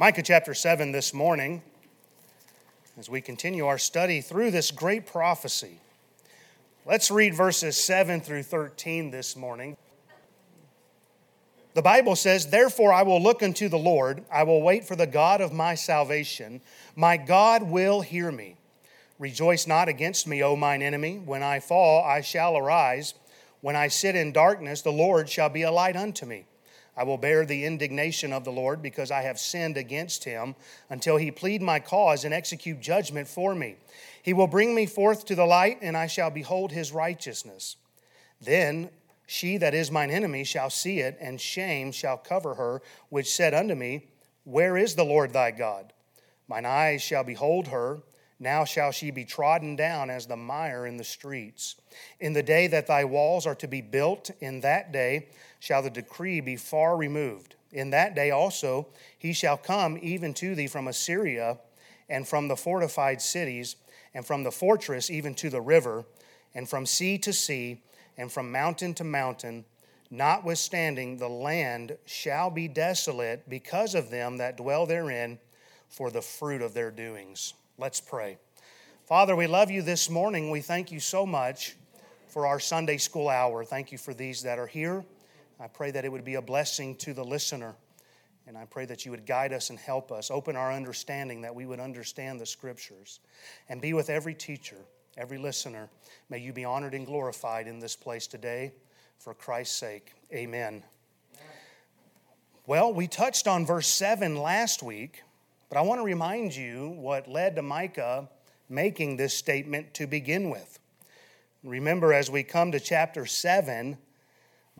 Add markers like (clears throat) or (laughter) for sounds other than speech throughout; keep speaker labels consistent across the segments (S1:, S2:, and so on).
S1: Micah chapter 7 this morning, as we continue our study through this great prophecy. Let's read verses 7 through 13 this morning. The Bible says, Therefore I will look unto the Lord, I will wait for the God of my salvation. My God will hear me. Rejoice not against me, O mine enemy. When I fall, I shall arise. When I sit in darkness, the Lord shall be a light unto me. I will bear the indignation of the Lord because I have sinned against him until he plead my cause and execute judgment for me. He will bring me forth to the light, and I shall behold his righteousness. Then she that is mine enemy shall see it, and shame shall cover her, which said unto me, Where is the Lord thy God? Mine eyes shall behold her. Now shall she be trodden down as the mire in the streets. In the day that thy walls are to be built, in that day shall the decree be far removed. In that day also he shall come even to thee from Assyria, and from the fortified cities, and from the fortress even to the river, and from sea to sea, and from mountain to mountain. Notwithstanding, the land shall be desolate because of them that dwell therein, for the fruit of their doings. Let's pray. Father, we love you this morning. We thank you so much for our Sunday school hour. Thank you for these that are here. I pray that it would be a blessing to the listener. And I pray that you would guide us and help us, open our understanding, that we would understand the scriptures, and be with every teacher, every listener. May you be honored and glorified in this place today. For Christ's sake, amen. Well, we touched on verse 7 last week, but I want to remind you what led to Micah making this statement to begin with. Remember, as we come to chapter 7,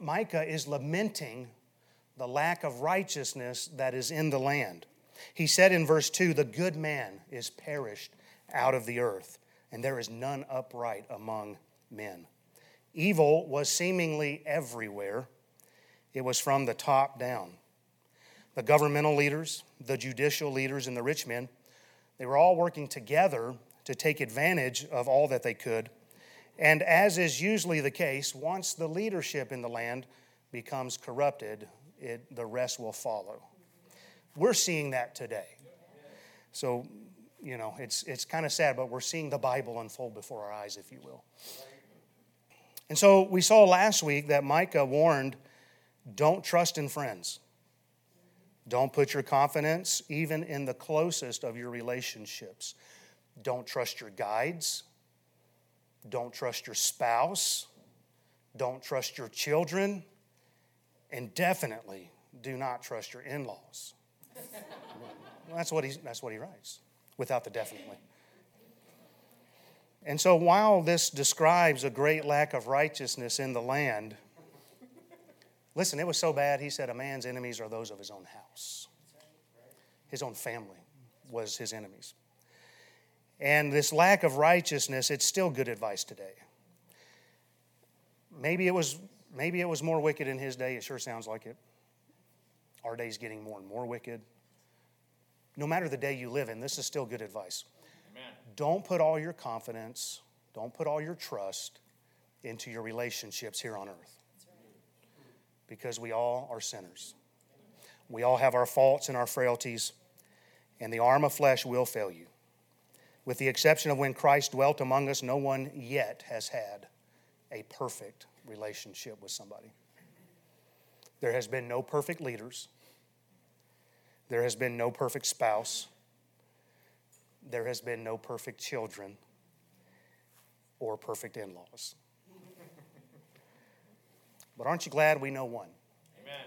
S1: Micah is lamenting the lack of righteousness that is in the land. He said in verse 2 The good man is perished out of the earth, and there is none upright among men. Evil was seemingly everywhere, it was from the top down. The governmental leaders, the judicial leaders, and the rich men, they were all working together to take advantage of all that they could and as is usually the case, once the leadership in the land becomes corrupted, it, the rest will follow. We're seeing that today. So, you know, it's, it's kind of sad, but we're seeing the Bible unfold before our eyes, if you will. And so we saw last week that Micah warned don't trust in friends. Don't put your confidence even in the closest of your relationships. Don't trust your guides. Don't trust your spouse. Don't trust your children. And definitely do not trust your in laws. that's, what that's what he writes, without the definitely. And so, while this describes a great lack of righteousness in the land, listen, it was so bad, he said, a man's enemies are those of his own house. His own family was his enemies and this lack of righteousness, it's still good advice today. Maybe it was maybe it was more wicked in his day, it sure sounds like it. Our day's getting more and more wicked. No matter the day you live in, this is still good advice. Amen. Don't put all your confidence, don't put all your trust into your relationships here on earth. Because we all are sinners. We all have our faults and our frailties, and the arm of flesh will fail you. With the exception of when Christ dwelt among us, no one yet has had a perfect relationship with somebody. There has been no perfect leaders. There has been no perfect spouse. There has been no perfect children or perfect in laws. But aren't you glad we know one? Amen.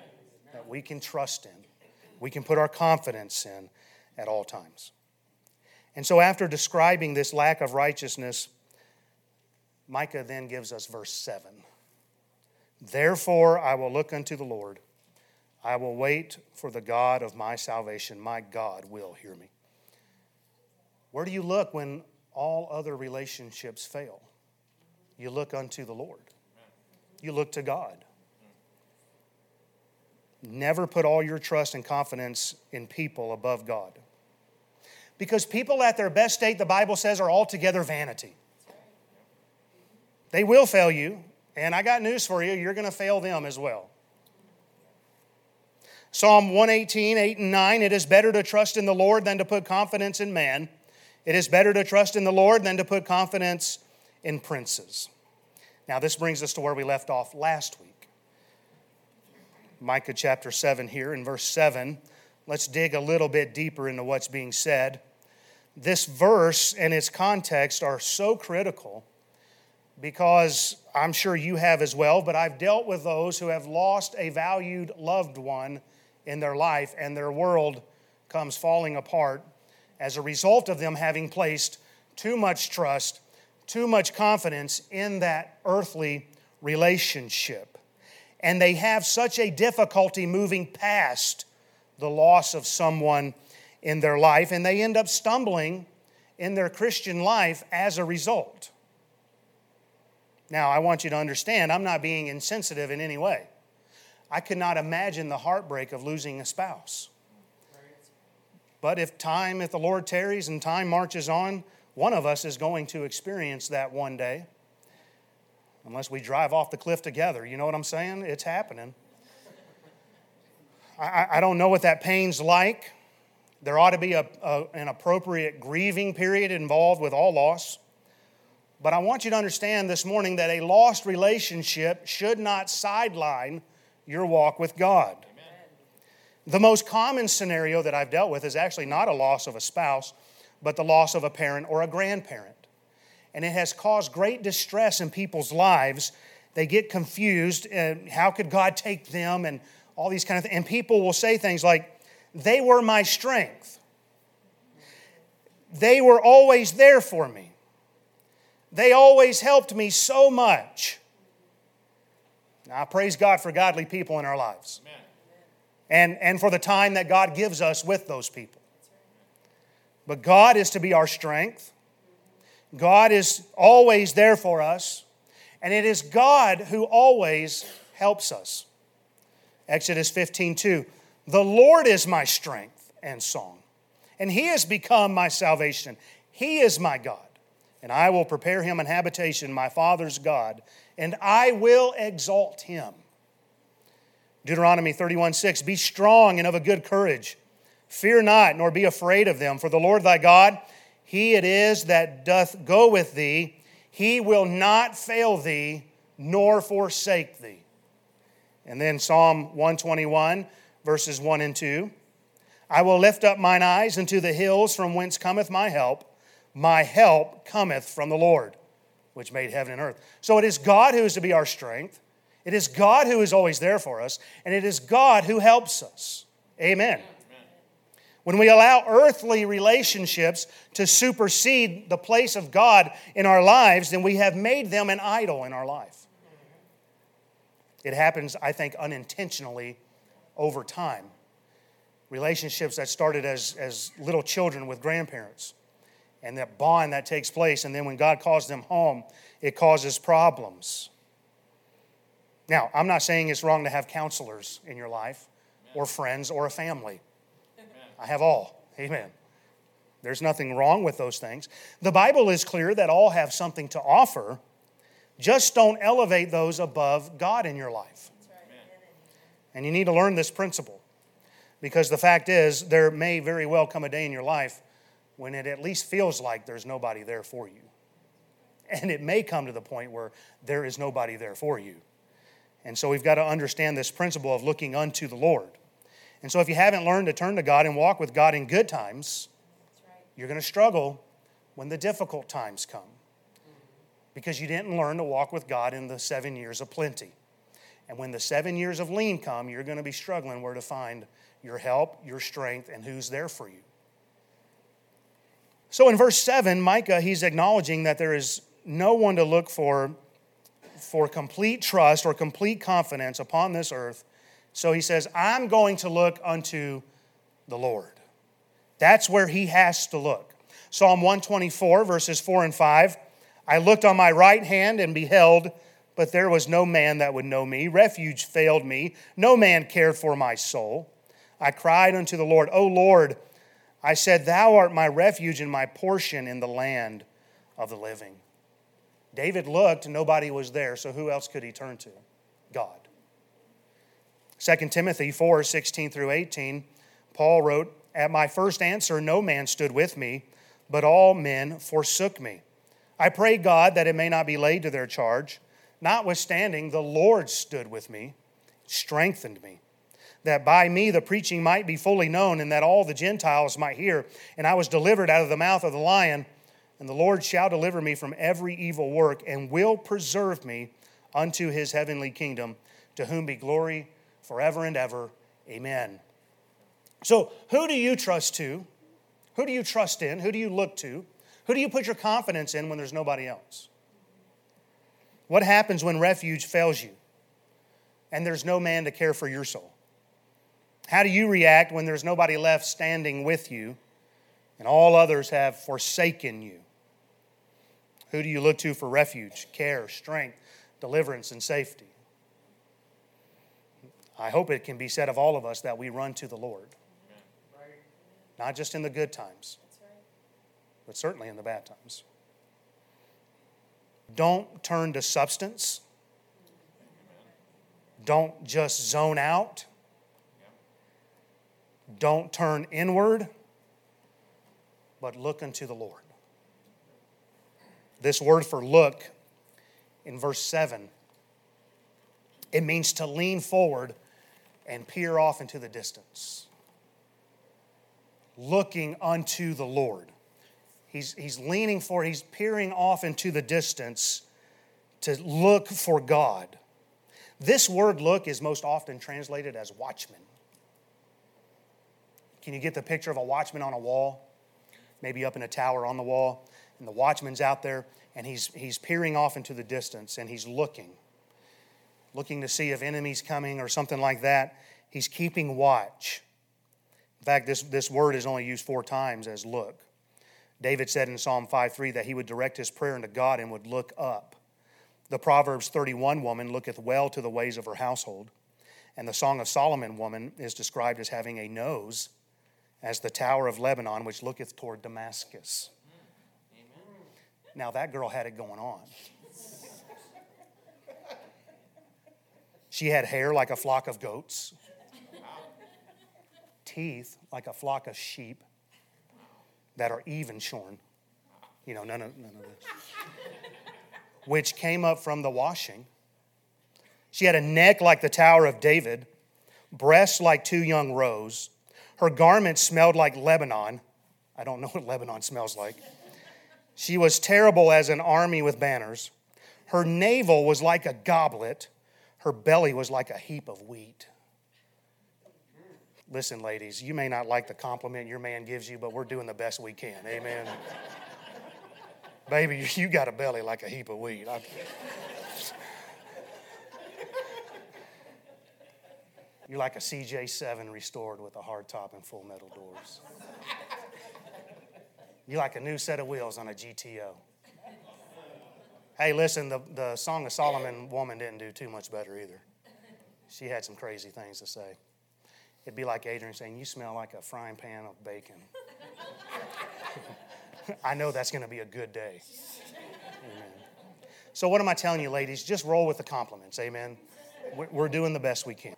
S1: That we can trust in, we can put our confidence in at all times. And so, after describing this lack of righteousness, Micah then gives us verse 7. Therefore, I will look unto the Lord. I will wait for the God of my salvation. My God will hear me. Where do you look when all other relationships fail? You look unto the Lord, you look to God. Never put all your trust and confidence in people above God. Because people at their best state, the Bible says, are altogether vanity. They will fail you, and I got news for you you're going to fail them as well. Psalm 118, 8 and 9 It is better to trust in the Lord than to put confidence in man. It is better to trust in the Lord than to put confidence in princes. Now, this brings us to where we left off last week. Micah chapter 7 here in verse 7. Let's dig a little bit deeper into what's being said. This verse and its context are so critical because I'm sure you have as well, but I've dealt with those who have lost a valued loved one in their life, and their world comes falling apart as a result of them having placed too much trust, too much confidence in that earthly relationship. And they have such a difficulty moving past the loss of someone in their life, and they end up stumbling in their Christian life as a result. Now, I want you to understand, I'm not being insensitive in any way. I could not imagine the heartbreak of losing a spouse. But if time, if the Lord tarries and time marches on, one of us is going to experience that one day. Unless we drive off the cliff together. You know what I'm saying? It's happening. I, I don't know what that pain's like. There ought to be a, a, an appropriate grieving period involved with all loss. But I want you to understand this morning that a lost relationship should not sideline your walk with God. Amen. The most common scenario that I've dealt with is actually not a loss of a spouse, but the loss of a parent or a grandparent. And it has caused great distress in people's lives. They get confused. And how could God take them? And all these kind of things. And people will say things like, they were my strength. They were always there for me. They always helped me so much. Now, I praise God for godly people in our lives and, and for the time that God gives us with those people. But God is to be our strength. God is always there for us. And it is God who always helps us. Exodus 15 2. The Lord is my strength and song, and He has become my salvation. He is my God, and I will prepare Him an habitation, my Father's God, and I will exalt him. Deuteronomy 31 6 Be strong and of a good courage. Fear not, nor be afraid of them, for the Lord thy God, he it is that doth go with thee. He will not fail thee, nor forsake thee. And then Psalm 121, verses 1 and 2. I will lift up mine eyes unto the hills from whence cometh my help. My help cometh from the Lord which made heaven and earth. So it is God who is to be our strength. It is God who is always there for us, and it is God who helps us. Amen. Amen. When we allow earthly relationships to supersede the place of God in our lives, then we have made them an idol in our life. It happens, I think, unintentionally over time. Relationships that started as, as little children with grandparents and that bond that takes place. And then when God calls them home, it causes problems. Now, I'm not saying it's wrong to have counselors in your life, or friends, or a family. Amen. I have all. Amen. There's nothing wrong with those things. The Bible is clear that all have something to offer. Just don't elevate those above God in your life. And you need to learn this principle because the fact is, there may very well come a day in your life when it at least feels like there's nobody there for you. And it may come to the point where there is nobody there for you. And so we've got to understand this principle of looking unto the Lord. And so if you haven't learned to turn to God and walk with God in good times, right. you're going to struggle when the difficult times come. Because you didn't learn to walk with God in the seven years of plenty. And when the seven years of lean come, you're going to be struggling where to find your help, your strength, and who's there for you. So in verse 7, Micah, he's acknowledging that there is no one to look for for complete trust or complete confidence upon this earth. So he says, I'm going to look unto the Lord. That's where he has to look. Psalm 124, verses 4 and 5. I looked on my right hand and beheld, but there was no man that would know me. Refuge failed me. No man cared for my soul. I cried unto the Lord, O Lord, I said, Thou art my refuge and my portion in the land of the living. David looked, nobody was there, so who else could he turn to? God. 2 Timothy 4 16 through 18, Paul wrote, At my first answer, no man stood with me, but all men forsook me. I pray God that it may not be laid to their charge. Notwithstanding, the Lord stood with me, strengthened me, that by me the preaching might be fully known, and that all the Gentiles might hear. And I was delivered out of the mouth of the lion, and the Lord shall deliver me from every evil work, and will preserve me unto his heavenly kingdom, to whom be glory forever and ever. Amen. So, who do you trust to? Who do you trust in? Who do you look to? Who do you put your confidence in when there's nobody else? What happens when refuge fails you and there's no man to care for your soul? How do you react when there's nobody left standing with you and all others have forsaken you? Who do you look to for refuge, care, strength, deliverance, and safety? I hope it can be said of all of us that we run to the Lord. Not just in the good times, but certainly in the bad times. Don't turn to substance. Don't just zone out. Don't turn inward, but look unto the Lord. This word for look in verse 7, it means to lean forward and peer off into the distance, looking unto the Lord. He's, he's leaning forward, he's peering off into the distance to look for God. This word look is most often translated as watchman. Can you get the picture of a watchman on a wall? Maybe up in a tower on the wall, and the watchman's out there, and he's, he's peering off into the distance and he's looking looking to see if enemies coming or something like that. He's keeping watch. In fact, this, this word is only used four times as look. David said in Psalm 5:3 that he would direct his prayer unto God and would look up. The Proverbs 31 woman looketh well to the ways of her household. And the Song of Solomon woman is described as having a nose as the Tower of Lebanon, which looketh toward Damascus. Now, that girl had it going on. She had hair like a flock of goats, teeth like a flock of sheep that are even shorn. You know, none of, none of this. (laughs) Which came up from the washing. She had a neck like the Tower of David, breasts like two young roes. Her garments smelled like Lebanon. I don't know (laughs) what Lebanon smells like. She was terrible as an army with banners. Her navel was like a goblet her belly was like a heap of wheat. Listen, ladies, you may not like the compliment your man gives you, but we're doing the best we can. Amen. (laughs) Baby, you got a belly like a heap of wheat. I... You're like a CJ7 restored with a hard top and full metal doors. You're like a new set of wheels on a GTO. Hey, listen, the, the Song of Solomon woman didn't do too much better either. She had some crazy things to say. It'd be like Adrian saying, You smell like a frying pan of bacon. (laughs) I know that's going to be a good day. Amen. So, what am I telling you, ladies? Just roll with the compliments. Amen. We're doing the best we can.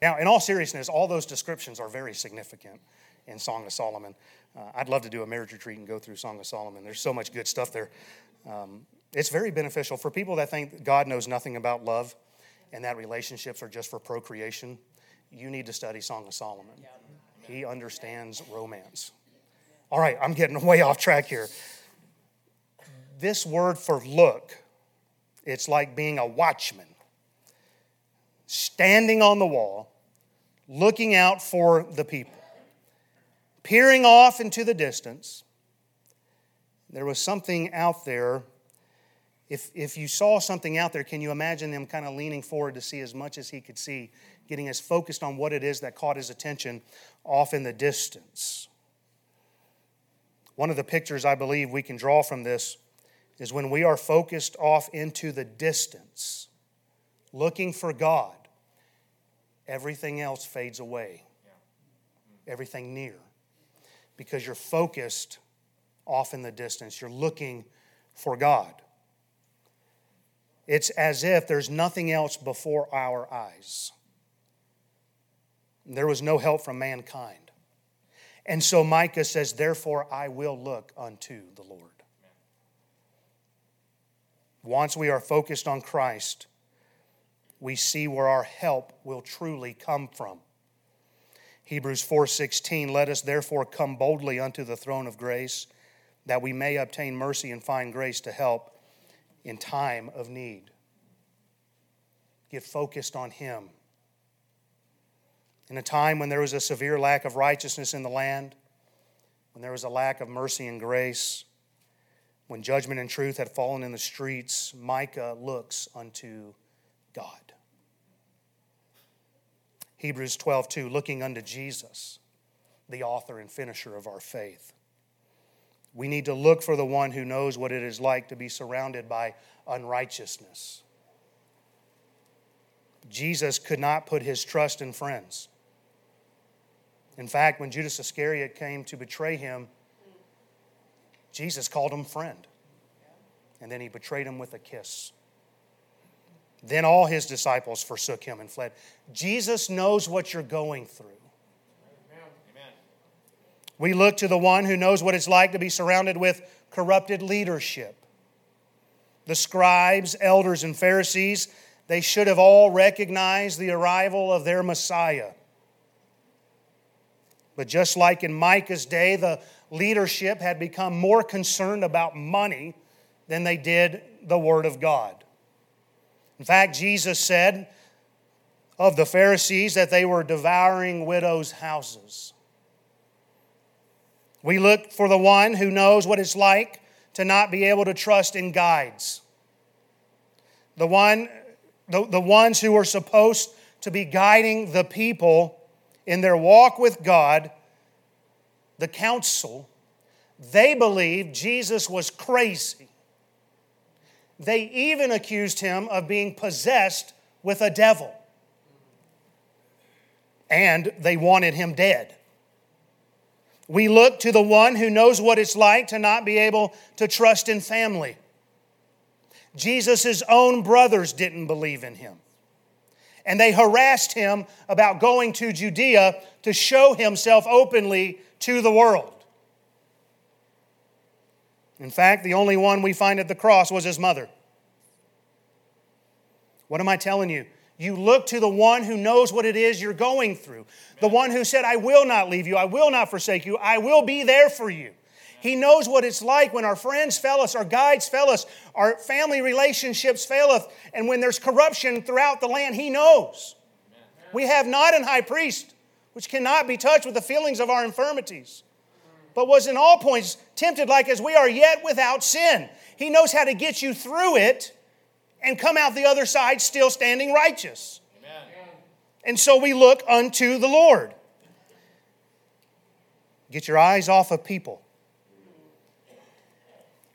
S1: Now, in all seriousness, all those descriptions are very significant in Song of Solomon. Uh, I'd love to do a marriage retreat and go through Song of Solomon. There's so much good stuff there. Um, it's very beneficial for people that think God knows nothing about love and that relationships are just for procreation. You need to study Song of Solomon. He understands romance. All right, I'm getting (laughs) way off track here. This word for look, it's like being a watchman, standing on the wall, looking out for the people, peering off into the distance. There was something out there if, if you saw something out there, can you imagine them kind of leaning forward to see as much as he could see, getting as focused on what it is that caught his attention off in the distance? One of the pictures I believe we can draw from this is when we are focused off into the distance, looking for God, everything else fades away, everything near, because you're focused off in the distance. You're looking for God. It's as if there's nothing else before our eyes. There was no help from mankind. And so Micah says, Therefore I will look unto the Lord. Once we are focused on Christ, we see where our help will truly come from. Hebrews 4:16 Let us therefore come boldly unto the throne of grace that we may obtain mercy and find grace to help in time of need. Get focused on him. In a time when there was a severe lack of righteousness in the land, when there was a lack of mercy and grace, when judgment and truth had fallen in the streets, Micah looks unto God. Hebrews 12, 2, looking unto Jesus, the author and finisher of our faith. We need to look for the one who knows what it is like to be surrounded by unrighteousness. Jesus could not put his trust in friends. In fact, when Judas Iscariot came to betray him, Jesus called him friend. And then he betrayed him with a kiss. Then all his disciples forsook him and fled. Jesus knows what you're going through. We look to the one who knows what it's like to be surrounded with corrupted leadership. The scribes, elders, and Pharisees, they should have all recognized the arrival of their Messiah. But just like in Micah's day, the leadership had become more concerned about money than they did the Word of God. In fact, Jesus said of the Pharisees that they were devouring widows' houses. We look for the one who knows what it's like to not be able to trust in guides. The, one, the, the ones who are supposed to be guiding the people in their walk with God, the council, they believed Jesus was crazy. They even accused him of being possessed with a devil. And they wanted him dead. We look to the one who knows what it's like to not be able to trust in family. Jesus' own brothers didn't believe in him. And they harassed him about going to Judea to show himself openly to the world. In fact, the only one we find at the cross was his mother. What am I telling you? You look to the one who knows what it is you're going through. The one who said, I will not leave you, I will not forsake you, I will be there for you. He knows what it's like when our friends fail us, our guides fail us, our family relationships fail us, and when there's corruption throughout the land, He knows. We have not an high priest which cannot be touched with the feelings of our infirmities but was in all points tempted like as we are, yet without sin. He knows how to get you through it and come out the other side still standing righteous. Amen. And so we look unto the Lord. Get your eyes off of people.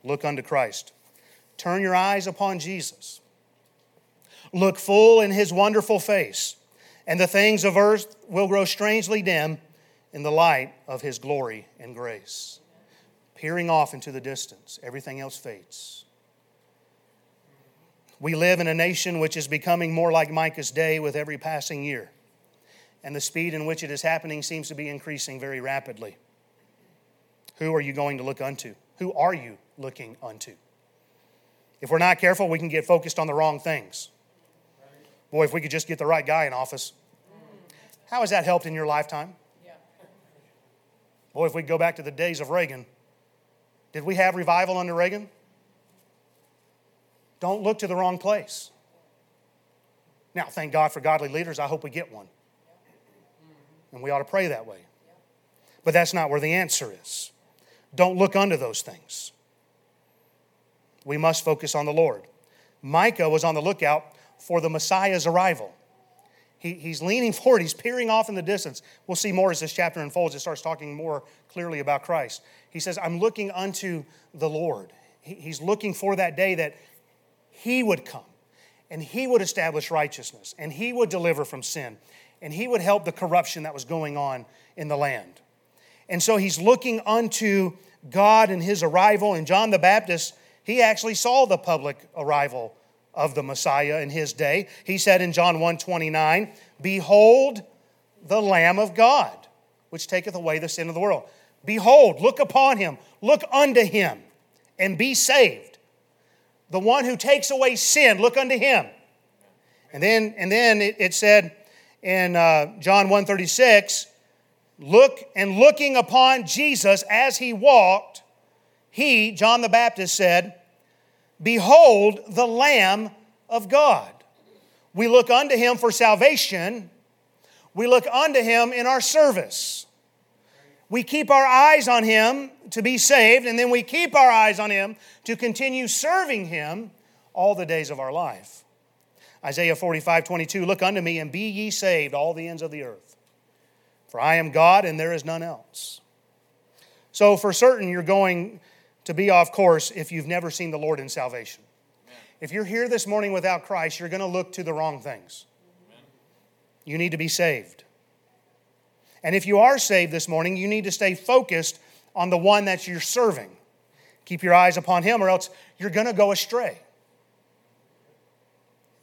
S1: Look unto Christ. Turn your eyes upon Jesus. Look full in his wonderful face, and the things of earth will grow strangely dim in the light of his glory and grace. Peering off into the distance, everything else fades. We live in a nation which is becoming more like Micah's day with every passing year, and the speed in which it is happening seems to be increasing very rapidly. Who are you going to look unto? Who are you looking unto? If we're not careful, we can get focused on the wrong things. Boy, if we could just get the right guy in office. How has that helped in your lifetime? Boy, if we go back to the days of Reagan, did we have revival under Reagan? Don't look to the wrong place. Now, thank God for godly leaders. I hope we get one. And we ought to pray that way. But that's not where the answer is. Don't look unto those things. We must focus on the Lord. Micah was on the lookout for the Messiah's arrival. He, he's leaning (laughs) forward, he's peering off in the distance. We'll see more as this chapter unfolds. It starts talking more clearly about Christ. He says, I'm looking unto the Lord. He, he's looking for that day that he would come and he would establish righteousness and he would deliver from sin and he would help the corruption that was going on in the land. And so he's looking unto God and his arrival. And John the Baptist, he actually saw the public arrival of the Messiah in his day. He said in John 1 29, Behold the Lamb of God, which taketh away the sin of the world. Behold, look upon him, look unto him, and be saved. The one who takes away sin, look unto him. And then, and then it, it said in uh, John 136, look and looking upon Jesus as he walked, he, John the Baptist, said, Behold the Lamb of God. We look unto him for salvation. We look unto him in our service. We keep our eyes on him to be saved, and then we keep our eyes on him to continue serving him all the days of our life. Isaiah 45, 22, Look unto me and be ye saved, all the ends of the earth. For I am God and there is none else. So, for certain, you're going to be off course if you've never seen the Lord in salvation. Amen. If you're here this morning without Christ, you're going to look to the wrong things. Amen. You need to be saved. And if you are saved this morning, you need to stay focused on the one that you're serving. Keep your eyes upon him, or else you're going to go astray.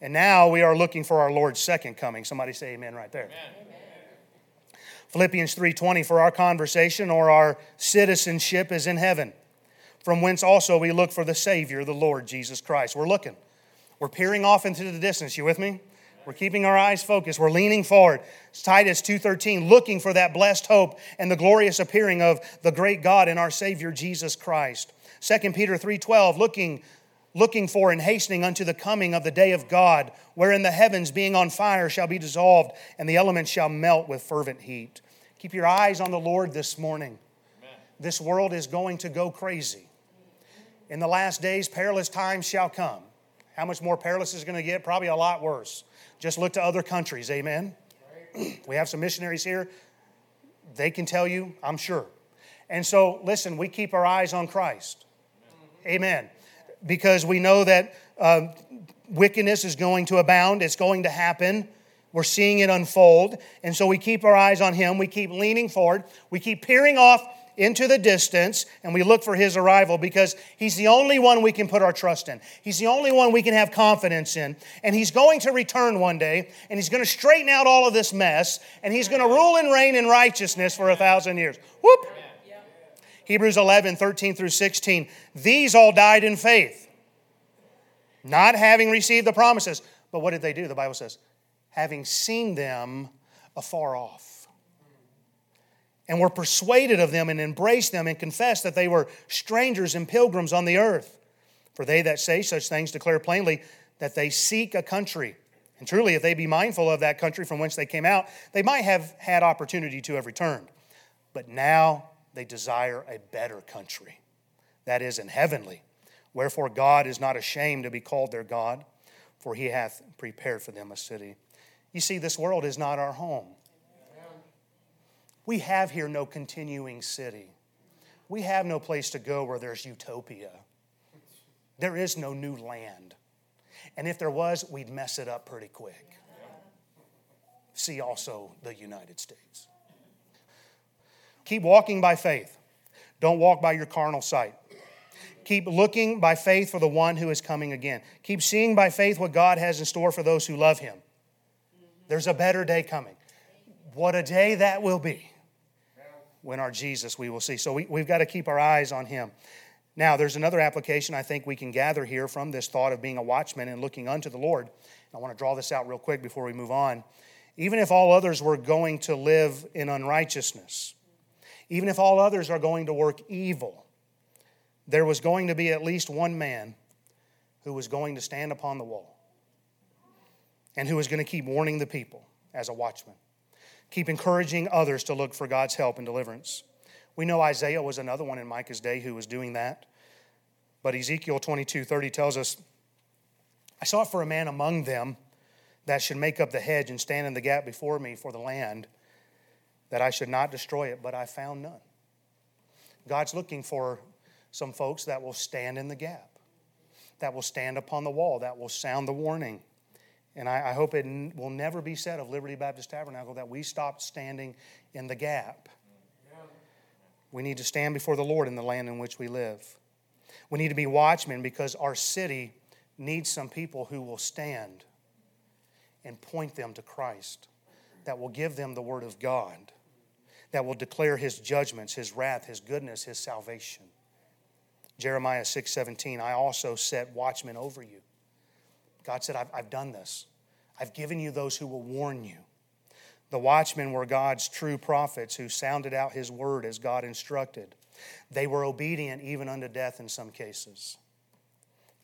S1: And now we are looking for our Lord's second coming. Somebody say amen right there. Amen. Philippians 3:20 for our conversation or our citizenship is in heaven from whence also we look for the Savior, the Lord Jesus Christ. We're looking. We're peering off into the distance. You with me? We're keeping our eyes focused. We're leaning forward. It's Titus 2:13, looking for that blessed hope and the glorious appearing of the great God and our Savior Jesus Christ. 2 Peter 3:12, looking looking for and hastening unto the coming of the day of God, wherein the heavens being on fire shall be dissolved and the elements shall melt with fervent heat. Keep your eyes on the Lord this morning. Amen. This world is going to go crazy. In the last days, perilous times shall come. How much more perilous is it going to get? Probably a lot worse. Just look to other countries, amen? (clears throat) we have some missionaries here. They can tell you, I'm sure. And so, listen, we keep our eyes on Christ. Amen. Because we know that uh, wickedness is going to abound, it's going to happen. We're seeing it unfold. And so we keep our eyes on Him. We keep leaning forward. We keep peering off into the distance and we look for his arrival because he's the only one we can put our trust in. He's the only one we can have confidence in. And he's going to return one day and he's going to straighten out all of this mess and he's going to rule and reign in righteousness for a thousand years. Whoop! Hebrews 11, 13 through 16. These all died in faith, not having received the promises. But what did they do? The Bible says, having seen them afar off and were persuaded of them and embraced them and confessed that they were strangers and pilgrims on the earth. For they that say such things declare plainly that they seek a country. And truly, if they be mindful of that country from whence they came out, they might have had opportunity to have returned. But now they desire a better country, that is, in heavenly. Wherefore God is not ashamed to be called their God, for he hath prepared for them a city. You see, this world is not our home. We have here no continuing city. We have no place to go where there's utopia. There is no new land. And if there was, we'd mess it up pretty quick. See also the United States. Keep walking by faith. Don't walk by your carnal sight. Keep looking by faith for the one who is coming again. Keep seeing by faith what God has in store for those who love him. There's a better day coming. What a day that will be when our Jesus we will see. So we, we've got to keep our eyes on him. Now, there's another application I think we can gather here from this thought of being a watchman and looking unto the Lord. I want to draw this out real quick before we move on. Even if all others were going to live in unrighteousness, even if all others are going to work evil, there was going to be at least one man who was going to stand upon the wall and who was going to keep warning the people as a watchman. Keep encouraging others to look for God's help and deliverance. We know Isaiah was another one in Micah's day who was doing that. But Ezekiel 22 30 tells us, I sought for a man among them that should make up the hedge and stand in the gap before me for the land, that I should not destroy it, but I found none. God's looking for some folks that will stand in the gap, that will stand upon the wall, that will sound the warning. And I, I hope it n- will never be said of Liberty Baptist Tabernacle that we stopped standing in the gap. We need to stand before the Lord in the land in which we live. We need to be watchmen because our city needs some people who will stand and point them to Christ. that will give them the word of God, that will declare his judgments, his wrath, his goodness, his salvation. Jeremiah 6:17, I also set watchmen over you. God said, I've, I've done this. I've given you those who will warn you. The watchmen were God's true prophets who sounded out his word as God instructed. They were obedient even unto death in some cases.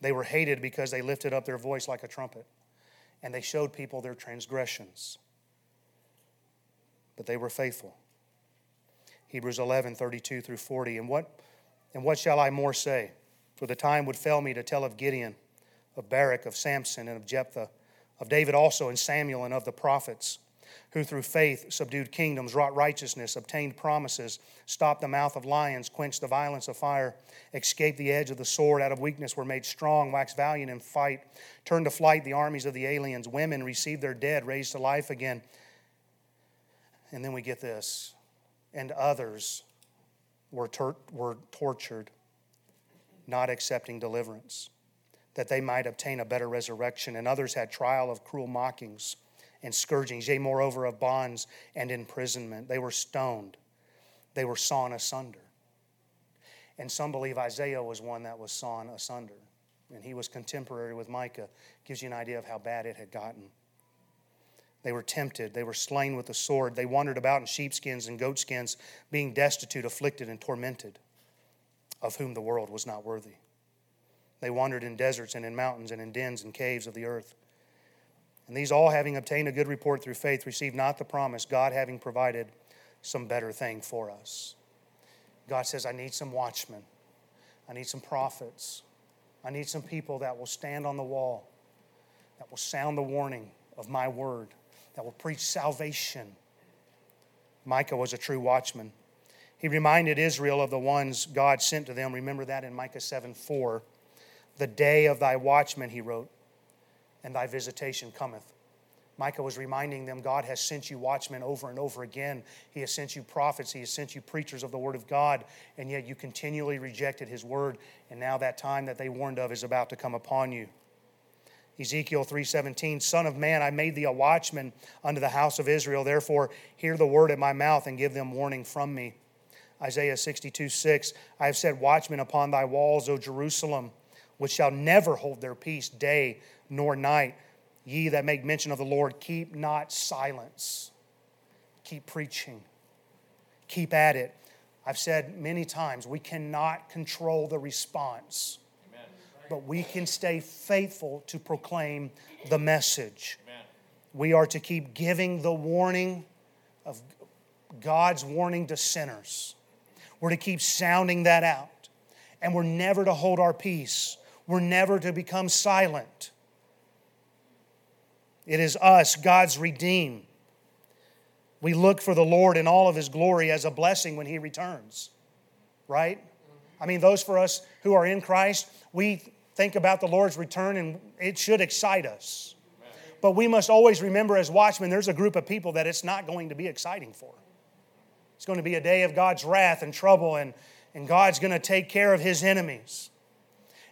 S1: They were hated because they lifted up their voice like a trumpet and they showed people their transgressions. But they were faithful. Hebrews 11, 32 through 40. And what, and what shall I more say? For the time would fail me to tell of Gideon, of Barak, of Samson, and of Jephthah, of David also, and Samuel, and of the prophets who through faith subdued kingdoms, wrought righteousness, obtained promises, stopped the mouth of lions, quenched the violence of fire, escaped the edge of the sword, out of weakness were made strong, waxed valiant in fight, turned to flight the armies of the aliens. Women received their dead, raised to life again. And then we get this. And others were, were tortured, not accepting deliverance, that they might obtain a better resurrection. And others had trial of cruel mockings and scourgings, yea, moreover, of bonds and imprisonment. They were stoned, they were sawn asunder. And some believe Isaiah was one that was sawn asunder. And he was contemporary with Micah. Gives you an idea of how bad it had gotten. They were tempted. They were slain with the sword. They wandered about in sheepskins and goatskins, being destitute, afflicted, and tormented, of whom the world was not worthy. They wandered in deserts and in mountains and in dens and caves of the earth. And these all, having obtained a good report through faith, received not the promise, God having provided some better thing for us. God says, I need some watchmen, I need some prophets, I need some people that will stand on the wall, that will sound the warning of my word, that will preach salvation. Micah was a true watchman. He reminded Israel of the ones God sent to them. Remember that in Micah 7 4. The day of thy watchman, he wrote, and thy visitation cometh. Micah was reminding them God has sent you watchmen over and over again. He has sent you prophets. He has sent you preachers of the word of God, and yet you continually rejected his word, and now that time that they warned of is about to come upon you. Ezekiel 3:17 Son of man I made thee a watchman unto the house of Israel therefore hear the word at my mouth and give them warning from me Isaiah 62 6 I have set watchmen upon thy walls O Jerusalem which shall never hold their peace day nor night. Ye that make mention of the Lord, keep not silence. Keep preaching. Keep at it. I've said many times, we cannot control the response, Amen. but we can stay faithful to proclaim the message. Amen. We are to keep giving the warning of God's warning to sinners. We're to keep sounding that out. And we're never to hold our peace. We're never to become silent. It is us, God's redeemed. We look for the Lord in all of his glory as a blessing when he returns, right? I mean, those for us who are in Christ, we think about the Lord's return and it should excite us. But we must always remember as watchmen, there's a group of people that it's not going to be exciting for. It's going to be a day of God's wrath and trouble, and, and God's going to take care of his enemies.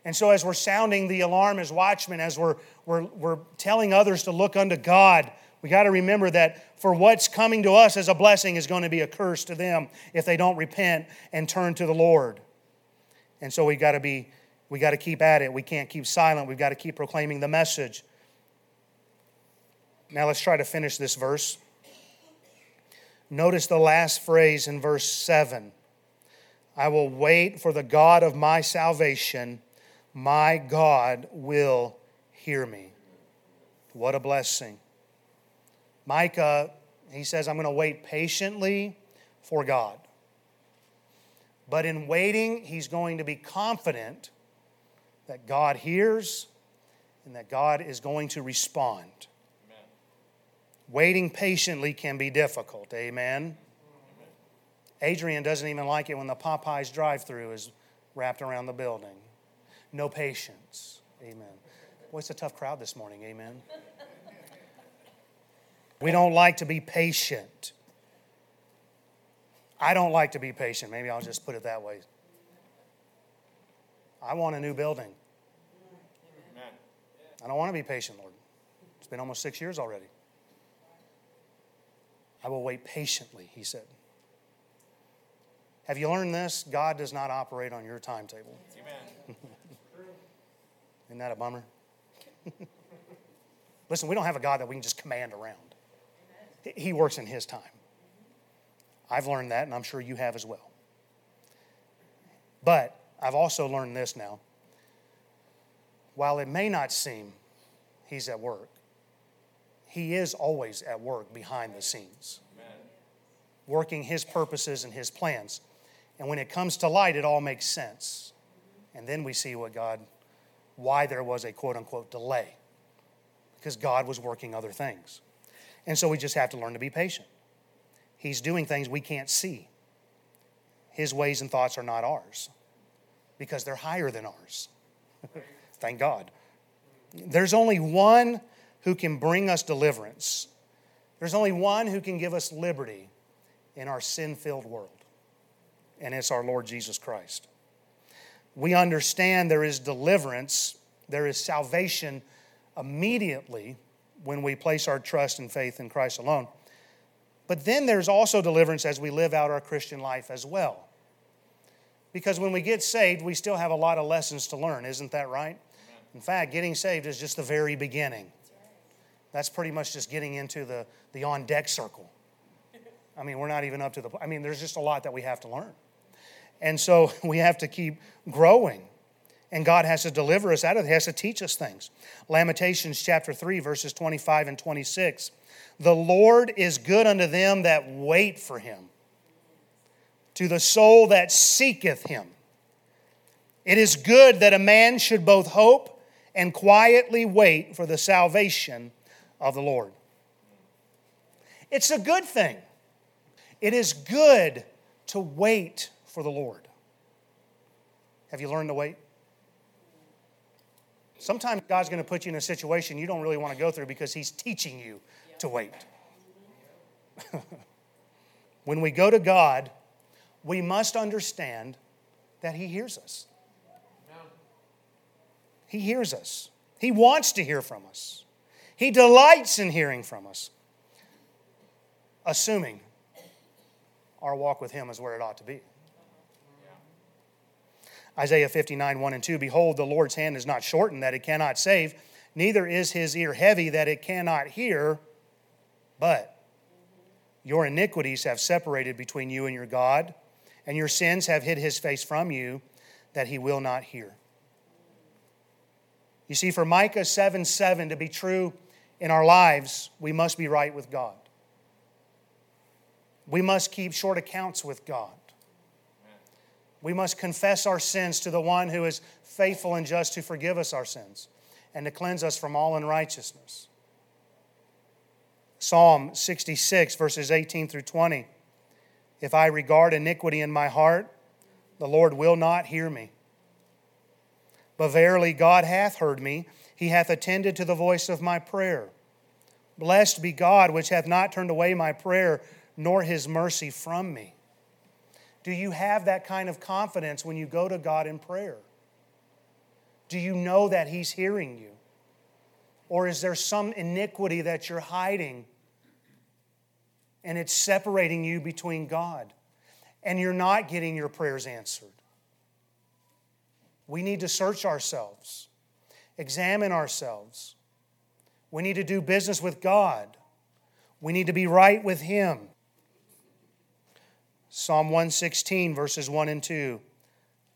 S1: And so, as we're sounding the alarm as watchmen, as we're, we're, we're telling others to look unto God, we got to remember that for what's coming to us as a blessing is going to be a curse to them if they don't repent and turn to the Lord. And so we got to be we got to keep at it. We can't keep silent. We've got to keep proclaiming the message. Now let's try to finish this verse. Notice the last phrase in verse 7. I will wait for the God of my salvation my God will hear me. What a blessing. Micah, he says, I'm going to wait patiently for God. But in waiting, he's going to be confident that God hears and that God is going to respond. Amen. Waiting patiently can be difficult. Amen? Adrian doesn't even like it when the Popeyes drive through is wrapped around the building no patience. Amen. Boy, it's a tough crowd this morning. Amen. We don't like to be patient. I don't like to be patient. Maybe I'll just put it that way. I want a new building. I don't want to be patient, Lord. It's been almost six years already. I will wait patiently, he said. Have you learned this? God does not operate on your timetable. Isn't that a bummer? (laughs) Listen, we don't have a God that we can just command around. He works in His time. I've learned that, and I'm sure you have as well. But I've also learned this now. While it may not seem He's at work, He is always at work behind the scenes, Amen. working His purposes and His plans. And when it comes to light, it all makes sense. And then we see what God, why there was a quote unquote delay, because God was working other things. And so we just have to learn to be patient. He's doing things we can't see. His ways and thoughts are not ours because they're higher than ours. (laughs) Thank God. There's only one who can bring us deliverance. There's only one who can give us liberty in our sin filled world, and it's our Lord Jesus Christ. We understand there is deliverance, there is salvation immediately when we place our trust and faith in Christ alone. But then there's also deliverance as we live out our Christian life as well. Because when we get saved, we still have a lot of lessons to learn, isn't that right? In fact, getting saved is just the very beginning. That's pretty much just getting into the, the on deck circle. I mean, we're not even up to the, I mean, there's just a lot that we have to learn. And so (laughs) we have to keep growing. And God has to deliver us out of it, He has to teach us things. Lamentations chapter 3, verses 25 and 26. The Lord is good unto them that wait for him, to the soul that seeketh him. It is good that a man should both hope and quietly wait for the salvation of the Lord. It's a good thing. It is good to wait for the Lord. Have you learned to wait? Sometimes God's going to put you in a situation you don't really want to go through because He's teaching you to wait. (laughs) when we go to God, we must understand that He hears us. He hears us. He wants to hear from us. He delights in hearing from us, assuming our walk with Him is where it ought to be. Isaiah 59, 1 and 2 Behold, the Lord's hand is not shortened that it cannot save, neither is his ear heavy that it cannot hear, but your iniquities have separated between you and your God, and your sins have hid his face from you that he will not hear. You see, for Micah 7 7 to be true in our lives, we must be right with God. We must keep short accounts with God. We must confess our sins to the one who is faithful and just to forgive us our sins and to cleanse us from all unrighteousness. Psalm 66, verses 18 through 20. If I regard iniquity in my heart, the Lord will not hear me. But verily, God hath heard me, He hath attended to the voice of my prayer. Blessed be God, which hath not turned away my prayer, nor His mercy from me. Do you have that kind of confidence when you go to God in prayer? Do you know that He's hearing you? Or is there some iniquity that you're hiding and it's separating you between God and you're not getting your prayers answered? We need to search ourselves, examine ourselves. We need to do business with God. We need to be right with Him. Psalm 116, verses 1 and 2.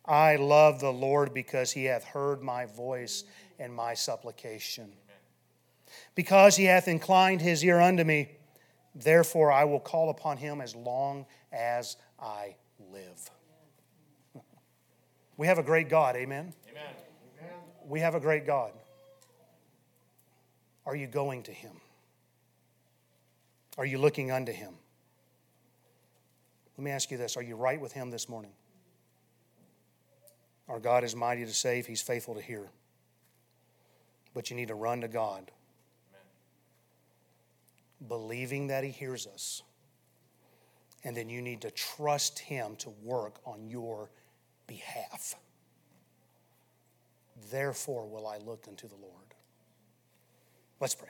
S1: I love the Lord because he hath heard my voice and my supplication. Because he hath inclined his ear unto me, therefore I will call upon him as long as I live. We have a great God, amen? Amen. We have a great God. Are you going to him? Are you looking unto him? Let me ask you this Are you right with him this morning? Our God is mighty to save, He's faithful to hear. But you need to run to God, Amen. believing that He hears us. And then you need to trust Him to work on your behalf. Therefore, will I look unto the Lord. Let's pray.